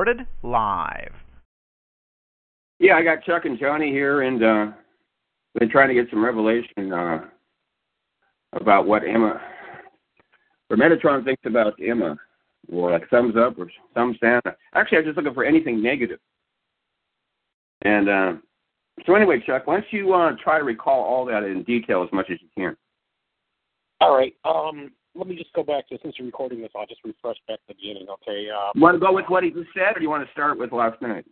Recorded live. Yeah, I got Chuck and Johnny here, and uh, been trying to get some revelation uh, about what Emma or Metatron thinks about Emma, or like thumbs up or thumbs down. Actually, I'm just looking for anything negative. And uh, so, anyway, Chuck, why don't you uh, try to recall all that in detail as much as you can? All right. Um, let me just go back to since you're recording this. I'll just refresh back to the beginning. Okay. Uh, you want to go with what he just said, or do you want to start with last night?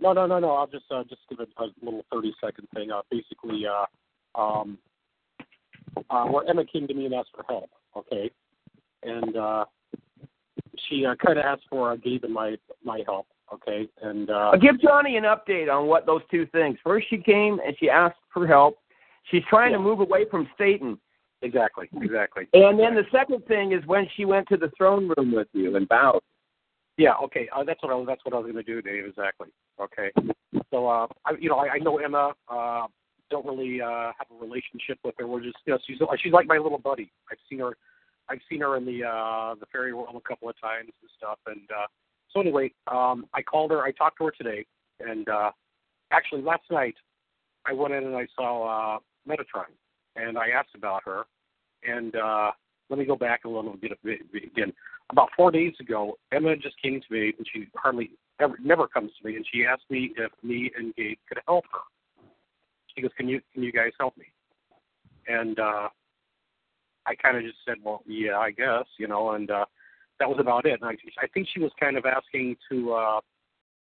No, no, no, no. I'll just uh, just give a, a little thirty second thing. Uh, basically, uh, um, uh, where Emma came to me and asked for help. Okay and uh, she uh, kind of asked for uh, Gabe and my my help. Okay, and uh, give Johnny an update on what those two things. First, she came and she asked for help. She's trying yeah. to move away from Satan. Exactly, exactly. And then the second thing is when she went to the throne room with you and bowed. Yeah, okay. Uh, that's what I was. That's what I was going to do, Dave. Exactly. Okay. So, uh, I, you know, I, I know Emma. Uh, don't really uh, have a relationship with her. We're just, you know, she's she's like my little buddy. I've seen her I've seen her in the uh the fairy world a couple of times and stuff. And uh so anyway, um I called her. I talked to her today, and uh actually last night I went in and I saw uh Metatron, and I asked about her. And uh let me go back a little bit again. About four days ago, Emma just came to me, and she hardly ever never comes to me, and she asked me if me and Gabe could help her. She goes, "Can you can you guys help me?" And uh I kind of just said, well, yeah, I guess, you know, and uh, that was about it. And I, I think she was kind of asking to. Uh,